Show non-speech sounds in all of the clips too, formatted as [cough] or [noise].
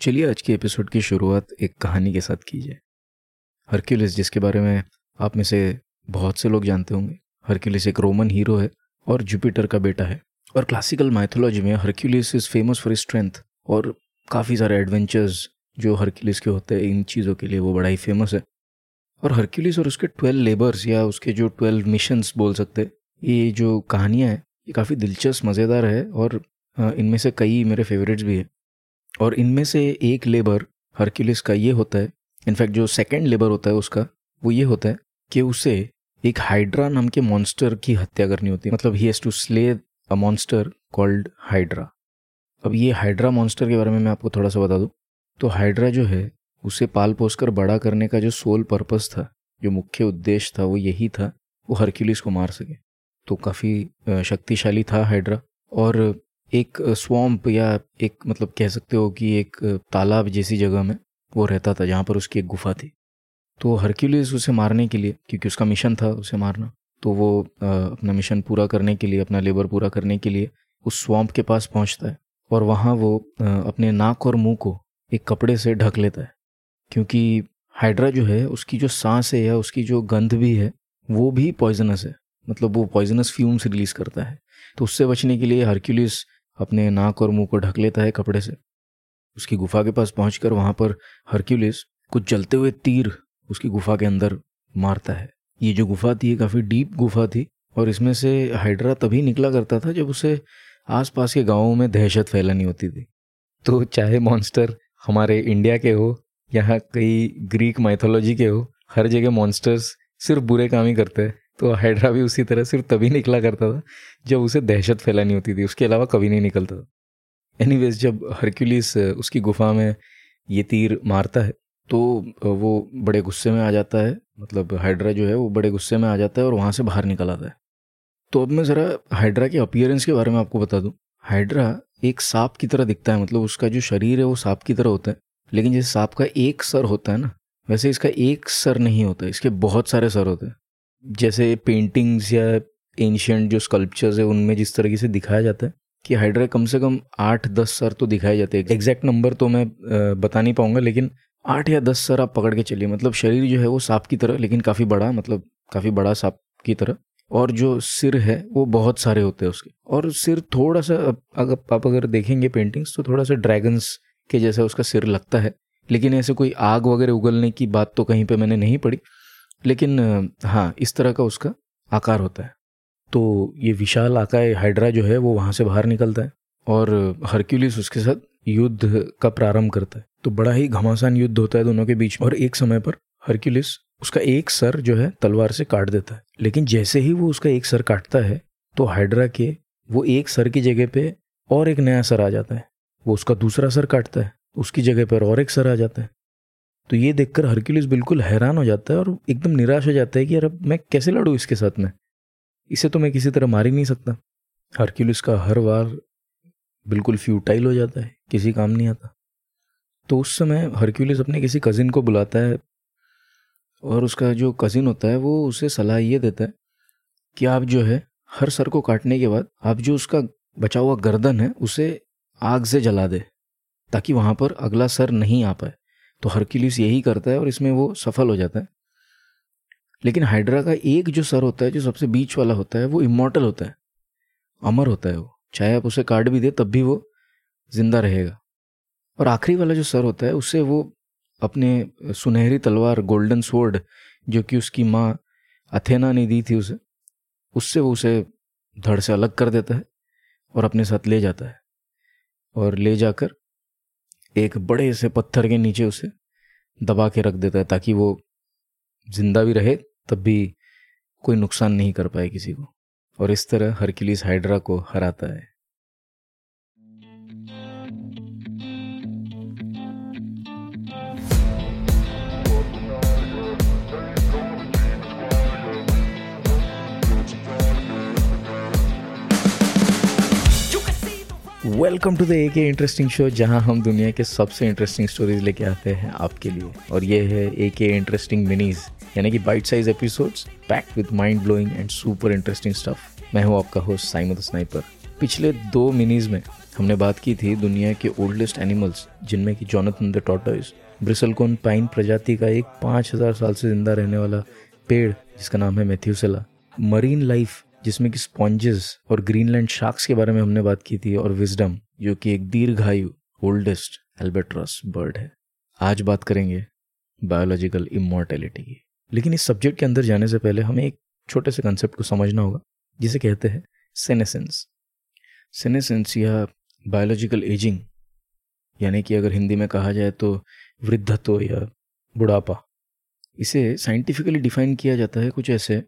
चलिए आज के एपिसोड की शुरुआत एक कहानी के साथ कीजिए। हरक्यूलिस जिसके बारे में आप में से बहुत से लोग जानते होंगे। हरक्यूलिस एक रोमन हीरो है और जुपिटर का बेटा है। और क्लासिकल माइथोलॉजी में Hercules is famous for strength और काफ़ी सारे एडवेंचर्स जो हरक्यूलिस के होते हैं, इन चीज़ों के लिए वो बड़ा ही फ़ेमस है। और हरक्यूलिस और उसके ट्वेल्व लेबर्स या उसके जो ट्वेल्व मिशंस बोल सकते ये जो कहानियाँ हैं, ये काफ़ी दिलचस्प, मज़ेदार है और इनमें से कई मेरे फेवरेट्स भी है। और इनमें से एक लेबर, हरक्यूलिस का ये होता है, इनफैक्ट जो सेकेंड लेबर होता है उसका, वो ये होता है कि उसे एक हाइड्रा नाम के मॉन्स्टर की हत्या करनी होती है। मतलब he has to slay a monster called hydra अब ये हाइड्रा मॉन्स्टर के बारे में मैं आपको थोड़ा सा बता दूँ तो हाइड्रा जो है, उसे पाल पोस कर बड़ा करने का जो सोल पर्पस था, जो मुख्य उद्देश्य था, वो यही था, वो हरक्यूलिस को मार सके। तो काफ़ी शक्तिशाली था हाइड्रा और एक स्वम्प या एक मतलब कह सकते हो कि एक तालाब जैसी जगह में वो रहता था जहाँ पर उसकी एक गुफा थी। तो हरक्यूलिस उसे मारने के लिए, क्योंकि उसका मिशन था उसे मारना तो वो अपना मिशन पूरा करने के लिए, अपना लेबर पूरा करने के लिए उस स्वम्प के पास पहुँचता है और वहाँ वो अपने नाक और मुँह को एक कपड़े से ढक लेता है। क्योंकि हाइड्रा जो है, उसकी जो सांस है या उसकी जो गंध भी है, वो भी पॉइजनस है। मतलब वो पॉइजनस फ्यूम्स रिलीज़ करता है। तो उससे बचने के लिए हरक्यूलिस अपने नाक और मुँह को ढक लेता है कपड़े से। उसकी गुफा के पास पहुंचकर वहाँ पर हरक्यूलिस कुछ जलते हुए तीर उसकी गुफा के अंदर मारता है। ये जो गुफा थी, ये काफ़ी डीप गुफा थी और इसमें से हाइड्रा तभी निकला करता था जब उसे आसपास के गाँवों में दहशत फैलानी होती थी। तो चाहे मॉन्स्टर हमारे इंडिया के हो या कई ग्रीक माइथोलॉजी के हो, हर जगह मॉन्स्टर्स सिर्फ़ बुरे काम ही करते हैं। तो हाइड्रा भी उसी तरह सिर्फ़ तभी निकला करता था, जब उसे दहशत फैलानी होती थी, उसके अलावा कभी नहीं निकलता था। एनी जब हरक्यूलिस उसकी गुफा में ये तीर मारता है तो वो बड़े गुस्से में आ जाता है मतलब हाइड्रा जो है वो बड़े गुस्से में आ जाता है और वहाँ से बाहर निकल आता है। तो अब मैं ज़रा हाइड्रा के अपियरेंस के बारे में आपको बता दूँ। हाइड्रा एक सांप की तरह दिखता है मतलब उसका जो शरीर है वो सांप की तरह होता है, लेकिन जैसे सांप का एक सर होता है ना, वैसे इसका एक सर नहीं होता, इसके बहुत सारे सर होते हैं। जैसे पेंटिंग्स या एंशियंट जो स्कल्पचर्स है, उनमें जिस तरीके से दिखाया जाता है कि हाइड्रा कम से कम आठ, दस सर तो दिखाए जाते हैं। एग्जैक्ट नंबर तो मैं बता नहीं पाऊँगा, लेकिन आठ या दस सर आप पकड़ के चलिए। मतलब शरीर जो है वो सांप की तरह, लेकिन काफ़ी बड़ा मतलब काफ़ी बड़ा सांप की तरह। और जो सिर है, वो बहुत सारे होते हैं उसके। और सिर थोड़ा सा अगर आप अगर देखेंगे पेंटिंग्स तो थोड़ा सा ड्रैगन्स के जैसा उसका सिर लगता है। लेकिन ऐसे कोई आग वगैरह उगलने की बात तो कहीं पे मैंने नहीं पढ़ी। लेकिन हाँ इस तरह का उसका आकार होता है। तो ये विशाल आकार हाइड्रा जो है, वो वहाँ से बाहर निकलता है और हरक्यूलिस उसके साथ युद्ध का प्रारंभ करता है। तो बड़ा ही घमासान युद्ध होता है दोनों के बीच और एक समय पर हरक्यूलिस उसका एक सर जो है, तलवार से काट देता है। लेकिन जैसे ही वो उसका एक सर काटता है तो हाइड्रा के वो एक सर की जगह पे और एक नया सर आ जाता है। वो उसका दूसरा सर काटता है, उसकी जगह पर और एक सर आ जाता है। तो ये देखकर हरक्यूलिस बिल्कुल हैरान हो जाता है और एकदम निराश हो जाता है कि यार अब मैं कैसे लड़ूँ इसके साथ में? इसे तो मैं किसी तरह मार ही नहीं सकता। हरक्यूलिस का हर वार बिल्कुल फ्यूटाइल हो जाता है, किसी काम नहीं आता। तो उस समय हरक्यूलिस अपने किसी कज़िन को बुलाता है और उसका जो कज़िन होता है, वो उसे सलाह ये देता है कि आप जो है, हर सर को काटने के बाद आप जो उसका बचा हुआ गर्दन है, उसे आग से जला दे ताकि वहाँ पर अगला सर नहीं आ पाए। तो हरक्यूलिस यही करता है और इसमें वो सफल हो जाता है। लेकिन हाइड्रा का एक जो सर होता है, जो सबसे बीच वाला होता है, वो इमोटल होता है। अमर होता है वो। चाहे आप उसे काट भी दे, तब भी वो ज़िंदा रहेगा। और आखिरी वाला जो सर होता है उससे वो अपने सुनहरी तलवार, गोल्डन स्वॉर्ड जो कि उसकी माँ अथेना ने दी थी उसे, उससे वो उसे धड़ से अलग कर देता है और अपने साथ ले जाता है। और ले जाकर एक बड़े से पत्थर के नीचे उसे दबा के रख देता है ताकि वो ज़िंदा भी रहे, तब भी कोई नुकसान नहीं कर पाए किसी को। और इस तरह हरकिलीस हाइड्रा को हराता है। वेलकम टू द ए के इंटरेस्टिंग शो जहाँ हम दुनिया के सबसे इंटरेस्टिंग स्टोरीज लेके आते हैं आपके लिए। और ये है ए के इंटरेस्टिंग मिनीज यानी कि bite size episodes packed with mind blowing and super interesting stuff मैं हूँ आपका होस्ट साइमद स्नाइपर पिछले दो मिनीज में हमने बात की थी दुनिया के ओल्डेस्ट एनिमल्स जिनमें कि Jonathan the tortoise bristlecone pine प्रजाति का एक पाँच साल से ज़िंदा रहने वाला पेड़, जिसका नाम है मेथ्यूसेला मरीन लाइफ जिसमें कि स्पॉन्जेस और ग्रीनलैंड शार्क्स के बारे में हमने बात की थी और विजडम जो कि एक दीर्घायु ओल्डेस्ट एल्बेट्रस बर्ड है। आज बात करेंगे बायोलॉजिकल इमोर्टेलिटी की। लेकिन इस सब्जेक्ट के अंदर जाने से पहले हमें एक छोटे से कंसेप्ट को समझना होगा, जिसे कहते हैं सेनेसेंस सेनेसेंस या बायोलॉजिकल एजिंग यानी कि अगर हिंदी में कहा जाए तो वृद्धत्व या बुढ़ापा, इसे साइंटिफिकली डिफाइन किया जाता है कुछ ऐसे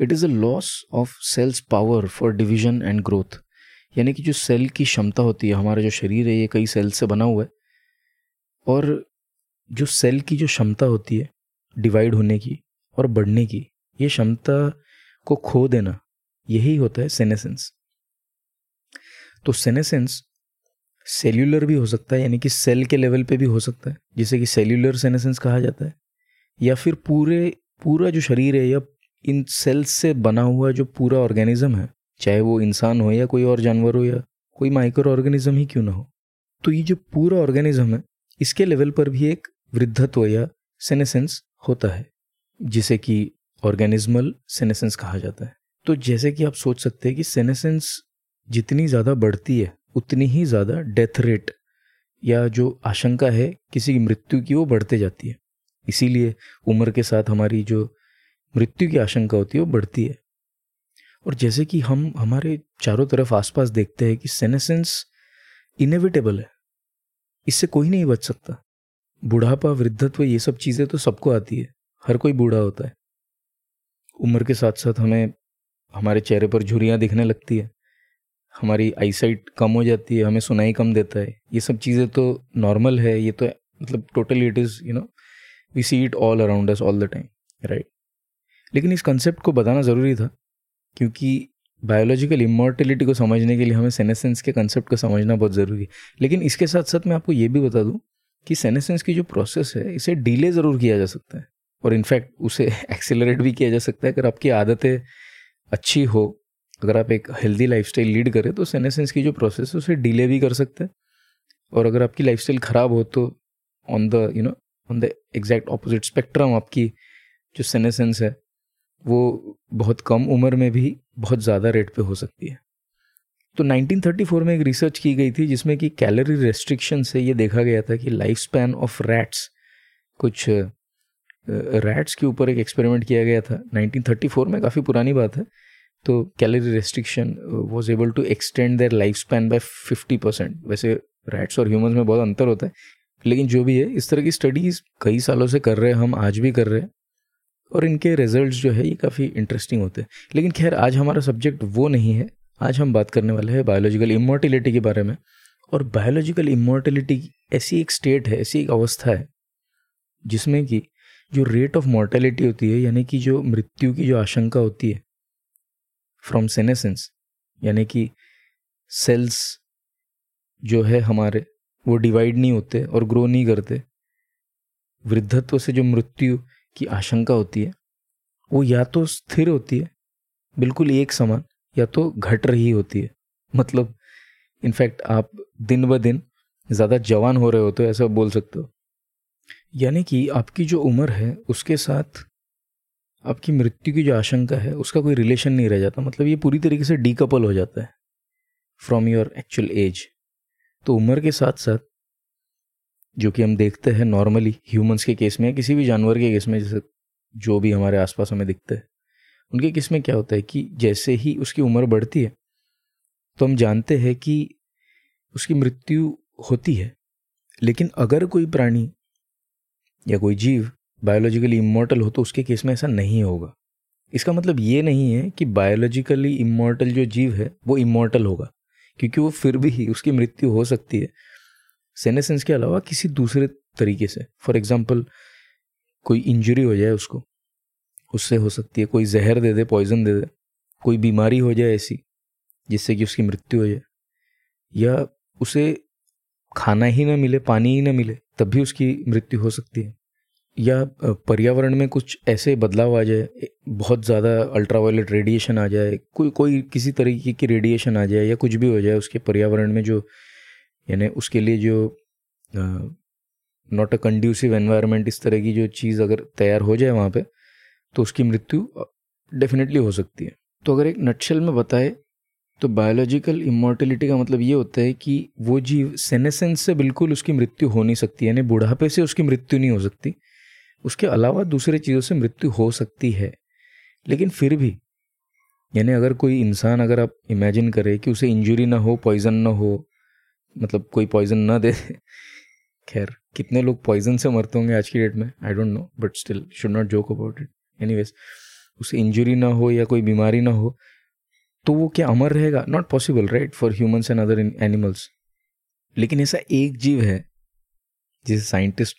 it is a loss of cells power for division and growth यानी कि जो सेल की क्षमता होती है, हमारा जो शरीर है, ये कई सेल से बना हुआ है। और जो सेल की जो क्षमता होती है डिवाइड होने की और बढ़ने की, ये क्षमता को खो देना, यही होता है सेनेसेंस तो सेनेसेंस सेल्यूलर भी हो सकता है, यानी कि सेल के लेवल पे भी हो सकता है, जिसे कि सेल्यूलर सेनेसेंस कहा जाता है। या फिर पूरे, पूरा जो शरीर है या इन सेल्स से बना हुआ जो पूरा ऑर्गेनिज्म है, चाहे वो इंसान हो या कोई और जानवर हो या कोई माइक्रो ऑर्गेनिज्म ही क्यों ना हो तो ये जो पूरा ऑर्गेनिज्म है, इसके लेवल पर भी एक वृद्धत्व या सेनेसेंस होता है, जिसे कि ऑर्गेनिज्मल सेनेसेंस कहा जाता है। तो जैसे कि आप सोच सकते हैं कि सेनेसेंस जितनी ज़्यादा बढ़ती है, उतनी ही ज़्यादा डेथ रेट या जो आशंका है किसी की मृत्यु की, वो बढ़ते जाती है। इसीलिए उम्र के साथ हमारी जो मृत्यु की आशंका होती है, वो बढ़ती है। और जैसे कि हम, हमारे चारों तरफ़ आसपास देखते हैं कि सेनेसेंस इनएविटेबल है। इससे कोई नहीं बच सकता। बुढ़ापा, वृद्धत्व, ये सब चीज़ें तो सबको आती है। हर कोई बूढ़ा होता है। उम्र के साथ साथ हमें, हमारे चेहरे पर झुरियाँ दिखने लगती है। हमारी आईसाइट कम हो जाती है, हमें सुनाई कम देता है। ये सब चीज़ें तो नॉर्मल है, ये तो मतलब totally it is you know we see it all around us all the time right लेकिन इस कंसेप्ट को बताना ज़रूरी था, क्योंकि बायोलॉजिकल इमोर्टिलिटी को समझने के लिए हमें सेनेसेंस के कंसेप्ट को समझना बहुत ज़रूरी है। लेकिन इसके साथ साथ मैं आपको ये भी बता दूँ कि सेनेसेंस की जो प्रोसेस है, इसे डिले ज़रूर किया जा सकता है, और इनफैक्ट उसे [laughs] एक्सेलरेट भी किया जा सकता है। अगर आपकी आदतें अच्छी हो, अगर आप एक हेल्दी लाइफस्टाइल लीड करें तो सेनेसेंस की जो प्रोसेस है, उसे डिले भी कर सकते हैं। और अगर आपकी लाइफस्टाइल ख़राब हो तो on the you know on the exact opposite spectrum आपकी जो सेनेसेंस है वो बहुत कम उम्र में भी बहुत ज़्यादा रेट पे हो सकती है। तो 1934 में एक रिसर्च की गई थी जिसमें कि कैलोरी रेस्ट्रिक्शन से ये देखा गया था कि लाइफ स्पैन ऑफ़ रैट्स कुछ रैट्स के ऊपर एक एक्सपेरिमेंट किया गया था। 1934 में काफ़ी पुरानी बात है। तो calorie restriction was able to extend their life span by fifty percent वैसे रैट्स और ह्यूमंस में बहुत अंतर होता है। लेकिन जो भी है, इस तरह की स्टडीज़ कई सालों से कर रहे हैं, हम आज भी कर रहे हैं। और इनके रिज़ल्ट जो है, ये काफ़ी इंटरेस्टिंग होते हैं। लेकिन खैर, आज हमारा सब्जेक्ट वो नहीं है। आज हम बात करने वाले हैं बायोलॉजिकल इमोर्टिलिटी के बारे में। और बायोलॉजिकल इमोर्टिलिटी ऐसी एक स्टेट है, ऐसी एक अवस्था है, जिसमें कि जो रेट ऑफ़ मोर्टेलिटी होती है, यानी कि जो मृत्यु की जो आशंका होती है फ्रॉम सेनेसेंस यानी कि सेल्स जो है हमारे, वो डिवाइड नहीं होते और ग्रो नहीं करते। वृद्धत्व से जो मृत्यु की आशंका होती है, वो या तो स्थिर होती है, बिल्कुल एक समान, या तो घट रही होती है। मतलब इनफैक्ट आप दिन ब दिन ज़्यादा जवान हो रहे हो तो ऐसा बोल सकते हो। यानी कि आपकी जो उम्र है, उसके साथ आपकी मृत्यु की जो आशंका है, उसका कोई रिलेशन नहीं रह जाता। मतलब ये पूरी तरीके से डीकपल हो जाता है फ्रॉम योर एक्चुअल एज तो उम्र के साथ साथ जो कि हम देखते हैं नॉर्मली ह्यूमंस के केस में किसी भी जानवर के केस में, जैसे जो भी हमारे आसपास हमें दिखते हैं, उनके केस में क्या होता है कि जैसे ही उसकी उम्र बढ़ती है तो हम जानते हैं कि उसकी मृत्यु होती है। लेकिन अगर कोई प्राणी या कोई जीव बायोलॉजिकली इमोर्टल हो तो उसके केस में ऐसा नहीं होगा। इसका मतलब ये नहीं है कि बायोलॉजिकली इमोर्टल जो जीव है, वो इमोर्टल होगा, क्योंकि वो फिर भी उसकी मृत्यु हो सकती है। सेनेसेंस के अलावा किसी दूसरे तरीके से। फॉर एग्ज़ाम्पल कोई इंजरी हो जाए उसको, उससे हो सकती है, कोई जहर दे दे पॉइजन दे दे, कोई बीमारी हो जाए ऐसी, जिससे कि उसकी मृत्यु हो जाए, या उसे खाना ही ना मिले, पानी ही ना मिले, तब भी उसकी मृत्यु हो सकती है। या पर्यावरण में कुछ ऐसे बदलाव आ जाए बहुत ज़्यादा अल्ट्रावायलेट रेडिएशन आ जाए, कोई कोई किसी तरीके की रेडिएशन आ जाए, या कुछ भी हो जाए, उसके पर्यावरण में जो यानी उसके लिए जो नॉट अ कंड्यूसिव एनवायरनमेंट इस तरह की जो चीज़ अगर तैयार हो जाए वहाँ पे तो उसकी मृत्यु डेफिनेटली हो सकती है। तो अगर एक नटशल में बताए तो बायोलॉजिकल इमोर्टेलिटी का मतलब ये होता है कि वो जीव सेनेसेंस से बिल्कुल उसकी मृत्यु हो नहीं सकती, यानी बुढ़ापे से उसकी मृत्यु नहीं हो सकती। उसके अलावा दूसरे चीज़ों से मृत्यु हो सकती है। लेकिन फिर भी, यानी अगर कोई इंसान अगर आप इमेजिन करें कि उसे इंजरी ना हो पॉइजन ना हो मतलब कोई पॉइजन ना दे। खैर, कितने लोग पॉइजन से मरते होंगे आज की डेट में? I don't know but still should not joke about it any उसे इंजुरी ना हो या कोई बीमारी ना हो तो वो क्या अमर रहेगा? Not possible right for humans and other animals लेकिन ऐसा एक जीव है, जिसे साइंटिस्ट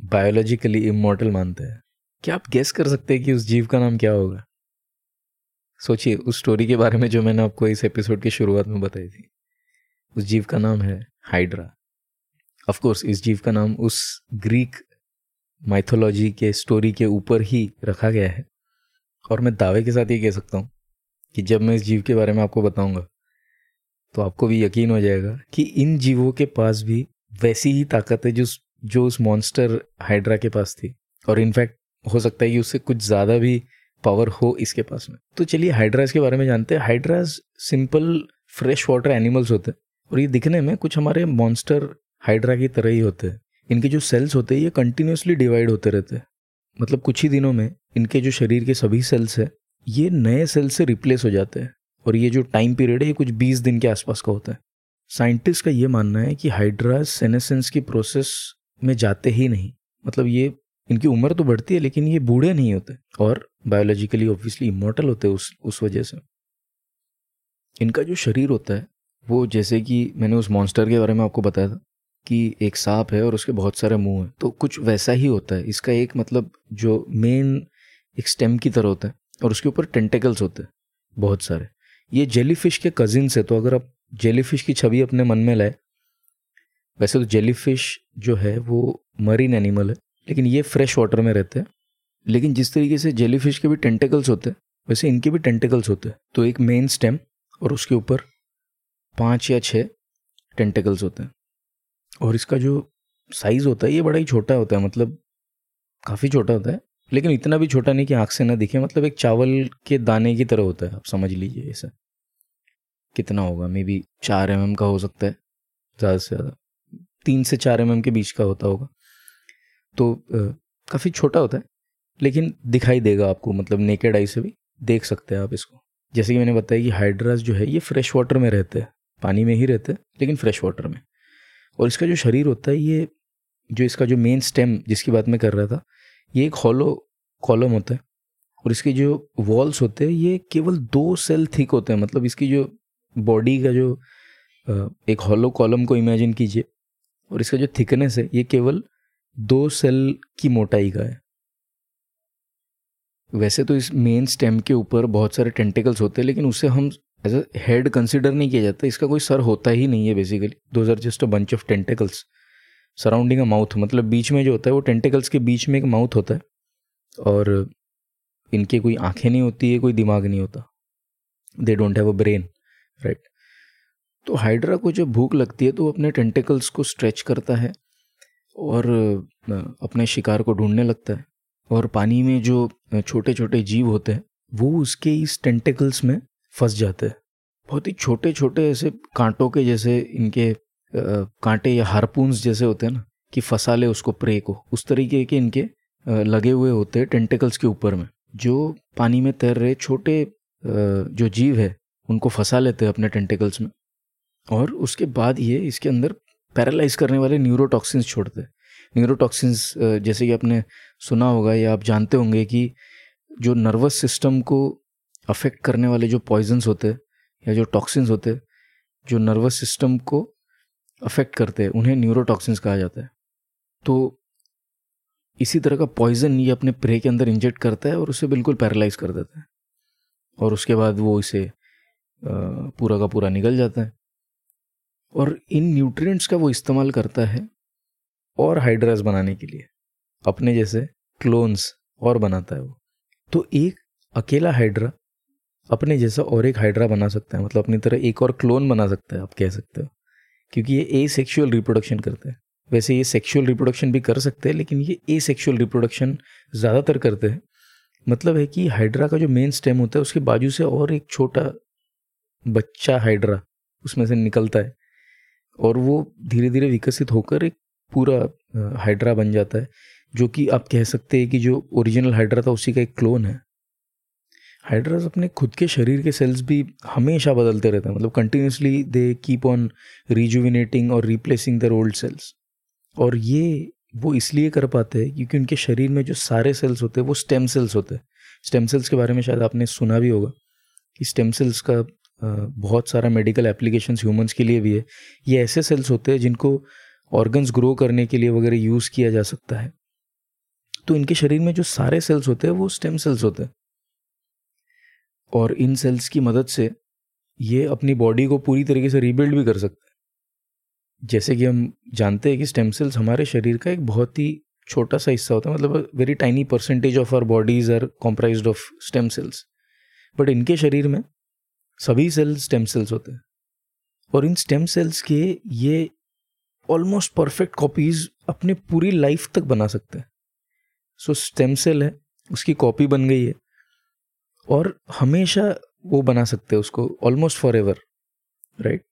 बायोलॉजिकली इमोर्टल मानते हैं। क्या आप गेस कर सकते हैं कि उस जीव का नाम क्या होगा? सोचिए, उस स्टोरी के बारे में जो मैंने आपको इस एपिसोड की शुरुआत में बताई थी। उस जीव का नाम है हाइड्रा। ऑफ़ कोर्स इस जीव का नाम उस ग्रीक माइथोलॉजी के स्टोरी के ऊपर ही रखा गया है। और मैं दावे के साथ ये कह सकता हूँ कि जब मैं इस जीव के बारे में आपको बताऊँगा तो आपको भी यकीन हो जाएगा कि इन जीवों के पास भी वैसी ही ताकत है जो जो उस मॉन्स्टर हाइड्रा के पास थी। और इनफैक्ट हो सकता है कि उससे कुछ ज़्यादा भी पावर हो इसके पास में। तो चलिए हाइड्रास के बारे में जानते हैं। Hydras simple fresh water animals होते हैं। और ये दिखने में कुछ हमारे मॉन्स्टर हाइड्रा की तरह ही होते हैं। इनके जो सेल्स होते हैं, ये कंटिन्यूसली डिवाइड होते रहते हैं। मतलब कुछ ही दिनों में इनके जो शरीर के सभी सेल्स है, ये नए सेल से रिप्लेस हो जाते हैं। और ये जो टाइम पीरियड है, ये कुछ बीस दिन के आसपास का होता है। साइंटिस्ट का ये मानना है कि हाइड्रा सेनेसेंस की प्रोसेस में जाते ही नहीं। मतलब ये इनकी उम्र तो बढ़ती है, लेकिन ये बूढ़े नहीं होते और बायोलॉजिकली ऑब्वियसली इमोर्टल होते उस उस वजह से। इनका जो शरीर होता है वो जैसे कि मैंने उस मॉन्स्टर के बारे में आपको बताया था कि एक सांप है और उसके बहुत सारे मुँह हैं। तो कुछ वैसा ही होता है। इसका एक मतलब जो मेन एक स्टेम की तरह होता है और उसके ऊपर टेंटेकल्स होते हैं, बहुत सारे। ये जेलीफिश के कजिन्स है तो अगर आप जेलीफिश की छवि अपने मन में लाए, वैसे तो जेलीफिश जो है वो मरीन एनिमल है, लेकिन ये फ्रेश वाटर में रहते हैं। लेकिन जिस तरीके से जेलीफिश के भी टेंटेकल्स होते हैं, वैसे इनके भी टेंटेकल्स होते हैं। तो एक मेन स्टेम और उसके ऊपर पाँच या छः टेंटिकल्स होते हैं। और इसका जो साइज़ होता है, ये बड़ा ही छोटा होता है मतलब काफ़ी छोटा होता है। लेकिन इतना भी छोटा नहीं कि आँख से ना दिखे मतलब एक चावल के दाने की तरह होता है, आप समझ लीजिए ऐसा कितना होगा? मे बी चार एम का हो सकता है, ज़्यादा से ज़्यादा। तीन से चार एम के बीच का होता होगा। तो काफ़ी छोटा होता है, लेकिन दिखाई देगा आपको मतलब नेकेड आई से भी देख सकते हैं आप इसको। जैसे कि मैंने बताया कि हाइड्रास जो है, ये फ्रेश वाटर में रहते हैं। पानी में ही रहते हैं, लेकिन फ्रेश वाटर में। और इसका जो शरीर होता है, ये जो इसका जो मेन स्टेम जिसकी बात मैं कर रहा था, ये एक हॉलो कॉलम होता है। और इसके जो वॉल्स होते हैं, ये केवल दो सेल थिक होते हैं मतलब इसकी जो बॉडी का जो एक हॉलो कॉलम को इमेजिन कीजिए। और इसका जो थिकनेस है, ये केवल दो सेल की मोटाई का है। वैसे तो इस मेन स्टेम के ऊपर बहुत सारे टेंटिकल्स होते हैं, लेकिन उसे हम एज अ हेड कंसिडर नहीं किया जाता, इसका कोई सर होता ही नहीं है बेसिकली दो are just a bunch of tentacles surrounding a mouth मतलब बीच में जो होता है, वो टेंटिकल्स के बीच में एक माउथ होता है। और इनके कोई आँखें नहीं होती है, कोई दिमाग नहीं होता। They don't have a brain right तो हाइड्रा को जब भूख लगती है तो वो अपने टेंटिकल्स को स्ट्रेच करता है और अपने शिकार को ढूँढने लगता है। और पानी में जो छोटे छोटे जीव होते हैं, वो उसके इस टेंटिकल्स में फंस जाते हैं। बहुत ही छोटे छोटे ऐसे कांटों के जैसे इनके कांटे या हारपून्स जैसे होते हैं ना, कि फंसा ले उसको प्रे को। उस तरीके के इनके लगे हुए होते हैं टेंटिकल्स के ऊपर में। जो पानी में तैर रहे छोटे जो जीव है, उनको फंसा लेते हैं अपने टेंटिकल्स में। और उसके बाद ये इसके अंदर पैरालाइज करने वाले न्यूरोटॉक्सिन्स छोड़ते हैं। न्यूरोटॉक्सिन्स जैसे कि आपने सुना होगा या आप जानते होंगे कि जो नर्वस सिस्टम को अफेक्ट करने वाले जो पॉइजन्स होते हैं या जो टॉक्सिन्स होते हैं, जो नर्वस सिस्टम को अफेक्ट करते हैं, उन्हें न्यूरोटॉक्सिन्स कहा जाता है। तो इसी तरह का पॉइजन ये अपने प्रे के अंदर इंजेक्ट करता है और उसे बिल्कुल पैरालाइज कर देता है। और उसके बाद वो इसे पूरा का पूरा निकल जाता है। और इन न्यूट्रिएंट्स का वो इस्तेमाल करता है और हाइड्रास बनाने के लिए। अपने जैसे क्लोन्स और बनाता है वो। तो एक अकेला हाइड्रा अपने जैसा और एक हाइड्रा बना सकता है मतलब अपनी तरह एक और क्लोन बना सकता है, आप कह सकते हो। क्योंकि ये ए सेक्शुअल रिप्रोडक्शन करते हैं। वैसे ये सेक्सुअल रिप्रोडक्शन भी कर सकते हैं, लेकिन ये ए सेक्शुअल रिप्रोडक्शन ज़्यादातर करते हैं। मतलब है कि हाइड्रा का जो मेन स्टेम होता है, उसके बाजू से और एक छोटा बच्चा हाइड्रा उसमें से निकलता है। और वो धीरे धीरे विकसित होकर एक पूरा हाइड्रा बन जाता है, जो कि आप कह सकते हैं कि जो ओरिजिनल हाइड्रा था, उसी का एक क्लोन है। हाइड्रास अपने खुद के शरीर के सेल्स भी हमेशा बदलते रहते हैं। मतलब continuously they keep on rejuvenating और रिप्लेसिंग दर ओल्ड सेल्स और ये वो इसलिए कर पाते हैं क्योंकि उनके शरीर में जो सारे सेल्स होते हैं वो स्टेम सेल्स होते हैं। स्टेम सेल्स के बारे में शायद आपने सुना भी होगा कि स्टेम सेल्स का बहुत सारा मेडिकल एप्लीकेशन ह्यूमंस के लिए भी है। ये ऐसे सेल्स होते हैं जिनको ऑर्गन्स ग्रो करने के लिए वगैरह यूज़ किया जा सकता है। तो इनके शरीर में जो सारे सेल्स होते हैं वो स्टेम सेल्स होते हैं। और इन सेल्स की मदद से ये अपनी बॉडी को पूरी तरीके से रीबिल्ड भी कर सकते हैं। जैसे कि हम जानते हैं कि स्टेम सेल्स हमारे शरीर का एक बहुत ही छोटा सा हिस्सा होता है मतलब very tiny percentage of our bodies are comprise of stem cells but इनके शरीर में सभी सेल्स स्टेम सेल्स होते हैं। और इन स्टेम सेल्स के ये ऑलमोस्ट परफेक्ट कॉपीज अपने पूरी लाइफ तक बना सकते हैं। सो स्टेम सेल है, उसकी कॉपी बन गई है। और हमेशा वो बना सकते हैं उसको almost forever right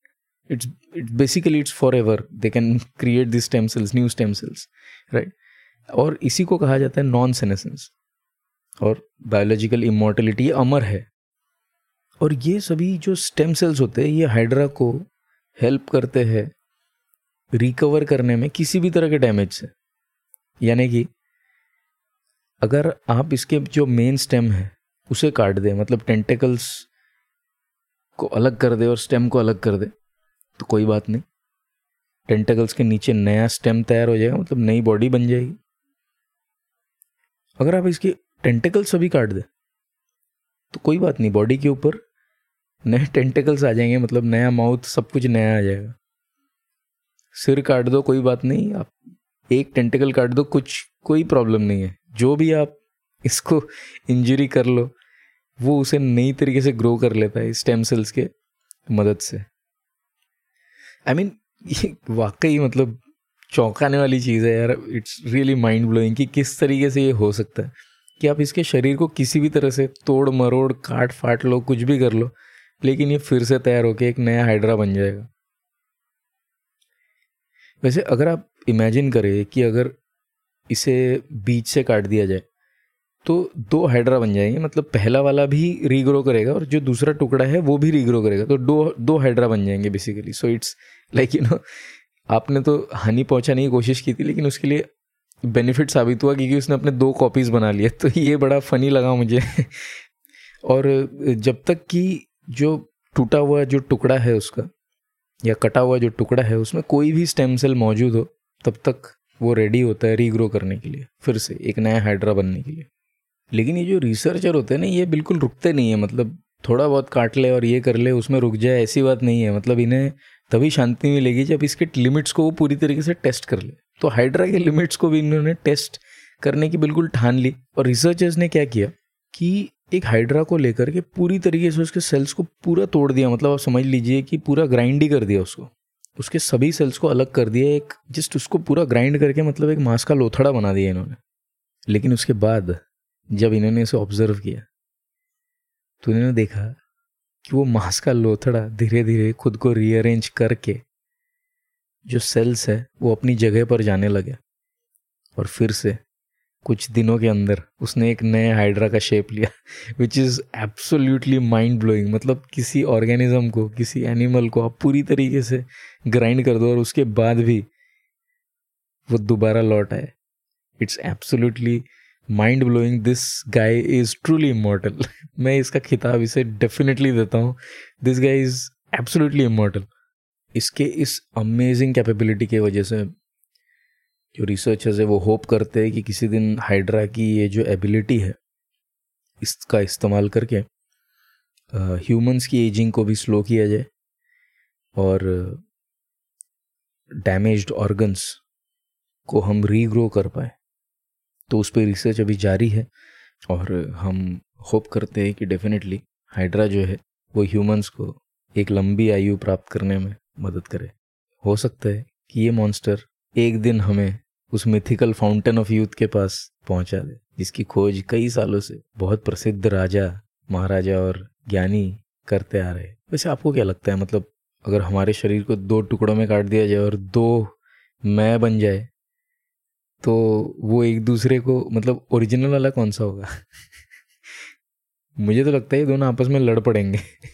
it's it's basically it's forever they can create these stem cells new stem cells right और इसी को कहा जाता है नॉन सेनेसेंस और बायोलॉजिकल इमोर्टलिटी अमर है। और ये सभी जो स्टेम सेल्स होते हैं, ये हाइड्रा को हेल्प करते हैं रिकवर करने में किसी भी तरह के डैमेज से। यानी कि अगर आप इसके जो मेन स्टेम है उसे काट दे मतलब टेंटिकल्स को अलग कर दे और स्टेम को अलग कर दे तो कोई बात नहीं। टेंटेकल्स के नीचे नया स्टेम तैयार हो जाएगा मतलब नई बॉडी बन जाएगी। अगर आप इसके टेंटेकल्स सभी काट दे तो कोई बात नहीं बॉडी के ऊपर नए टेंटेकल्स आ जाएँगे मतलब नया माउथ सब कुछ नया आ जाएगा। सिर काट दो, कोई बात नहीं, आप एक टेंटिकल काट दो, कुछ, कोई प्रॉब्लम नहीं है। जो भी आप इसको इंजरी कर लो वो उसे नई तरीके से ग्रो कर लेता है स्टेम सेल्स के मदद से। आई मीन ये वाकई मतलब चौंकाने वाली चीज़ है यार। इट्स रियली माइंड ब्लोइंग कि किस तरीके से ये हो सकता है। कि आप इसके शरीर को किसी भी तरह से तोड़, मरोड़, काट, फाट लो, कुछ भी कर लो, लेकिन ये फिर से तैयार होकर एक नया हाइड्रा बन जाएगा। वैसे अगर आप इमेजिन करें कि अगर इसे बीच से काट दिया जाए तो दो हाइड्रा बन जाएँगे मतलब पहला वाला भी रीग्रो करेगा और जो दूसरा टुकड़ा है वो भी रीग्रो करेगा। तो दो दो हाइड्रा बन जाएँगे basically so it's like you know आपने तो हानि पहुँचाने की कोशिश की थी, लेकिन उसके लिए बेनिफिट साबित हुआ क्योंकि उसने अपने दो कॉपीज़ बना लिए। [laughs] तो ये बड़ा फनी लगा मुझे। और जब तक कि जो टूटा हुआ जो टुकड़ा है उसका, या कटा हुआ जो टुकड़ा है, उसमें कोई भी स्टेम सेल मौजूद हो, तब तक वो रेडी होता है रीग्रो करने के लिए, फिर से एक नया हाइड्रा बनने के लिए। लेकिन ये जो रिसर्चर होते हैं ना, ये बिल्कुल रुकते नहीं है मतलब थोड़ा बहुत काट ले और ये कर ले, उसमें रुक जाए, ऐसी बात नहीं है। मतलब इन्हें तभी शांति मिलेगी जब इसके लिमिट्स को वो पूरी तरीके से टेस्ट कर ले। तो हाइड्रा के लिमिट्स को भी इन्होंने टेस्ट करने की बिल्कुल ठान ली। और रिसर्चर्स ने क्या किया कि एक हाइड्रा को लेकर के पूरी तरीके से उसके सेल्स को पूरा तोड़ दिया। मतलब आप समझ लीजिए कि पूरा ग्राइंड ही कर दिया उसको। उसके सभी सेल्स को अलग कर दिया, एक जस्ट उसको पूरा ग्राइंड करके मतलब एक मांस का लोथड़ा बना दिया इन्होंने। लेकिन उसके बाद जब इन्होंने इसे ऑब्ज़र्व किया तो इन्होंने देखा कि वो मांस का लोथड़ा धीरे धीरे खुद को रीअरेंज करके जो सेल्स है, वो अपनी जगह पर जाने लगे। और फिर से कुछ दिनों के अंदर उसने एक नए हाइड्रा का शेप लिया which is absolutely mind blowing मतलब किसी ऑर्गेनिज्म को, किसी एनिमल को आप पूरी तरीके से ग्राइंड कर दो और उसके बाद भी वो दोबारा लौट आए। It's absolutely mind blowing this guy is truly immortal मैं इसका खिताब इसे डेफिनेटली देता हूँ। This guy is absolutely immortal इसके इस अमेजिंग कैपेबिलिटी की वजह से जो रिसर्चर्स है, वो होप करते हैं कि किसी दिन हाइड्रा की ये जो एबिलिटी है, इसका इस्तेमाल करके ह्यूमंस की एजिंग को भी स्लो किया जाए और डैमेज्ड ऑर्गन्स को हम रीग्रो कर पाए। तो उस पर रिसर्च अभी जारी है और हम होप करते हैं कि डेफिनेटली हाइड्रा जो है, वो ह्यूमंस को एक लंबी आयु प्राप्त करने में मदद करे। हो सकता है कि ये मॉन्स्टर एक दिन हमें उस मिथिकल फाउंटेन ऑफ़ यूथ के पास पहुँचा दे, जिसकी खोज कई सालों से बहुत प्रसिद्ध राजा, महाराजा और ज्ञानी करते आ रहे वैसे आपको क्या लगता है? मतलब अगर हमारे शरीर को दो टुकड़ों में काट दिया जाए और दो मैं बन जाए तो वो एक दूसरे को मतलब ओरिजिनल वाला कौन सा होगा? [laughs] मुझे तो लगता है ये दोनों आपस में लड़ पड़ेंगे। [laughs]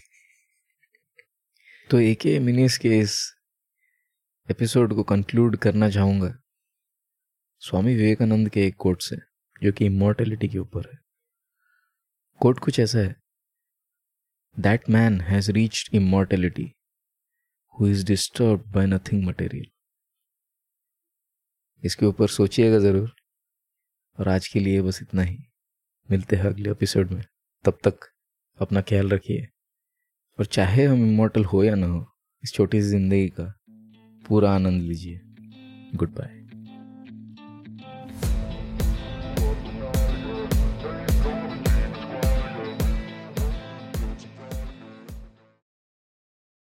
तो एक मिनीस के इस एपिसोड को कंक्लूड करना चाहूँगा। स्वामी विवेकानंद के एक कोट से, जो कि इमोर्टेलिटी के ऊपर है। कोट कुछ ऐसा है। That man has reached immortality who is disturb by nothing material इसके ऊपर सोचिएगा ज़रूर। और आज के लिए बस इतना ही। मिलते हैं अगले एपिसोड में। तब तक अपना ख्याल रखिए। और चाहे हम इमोटल हो या ना हो, इस छोटी सी ज़िंदगी का पूरा आनंद लीजिए। Good bye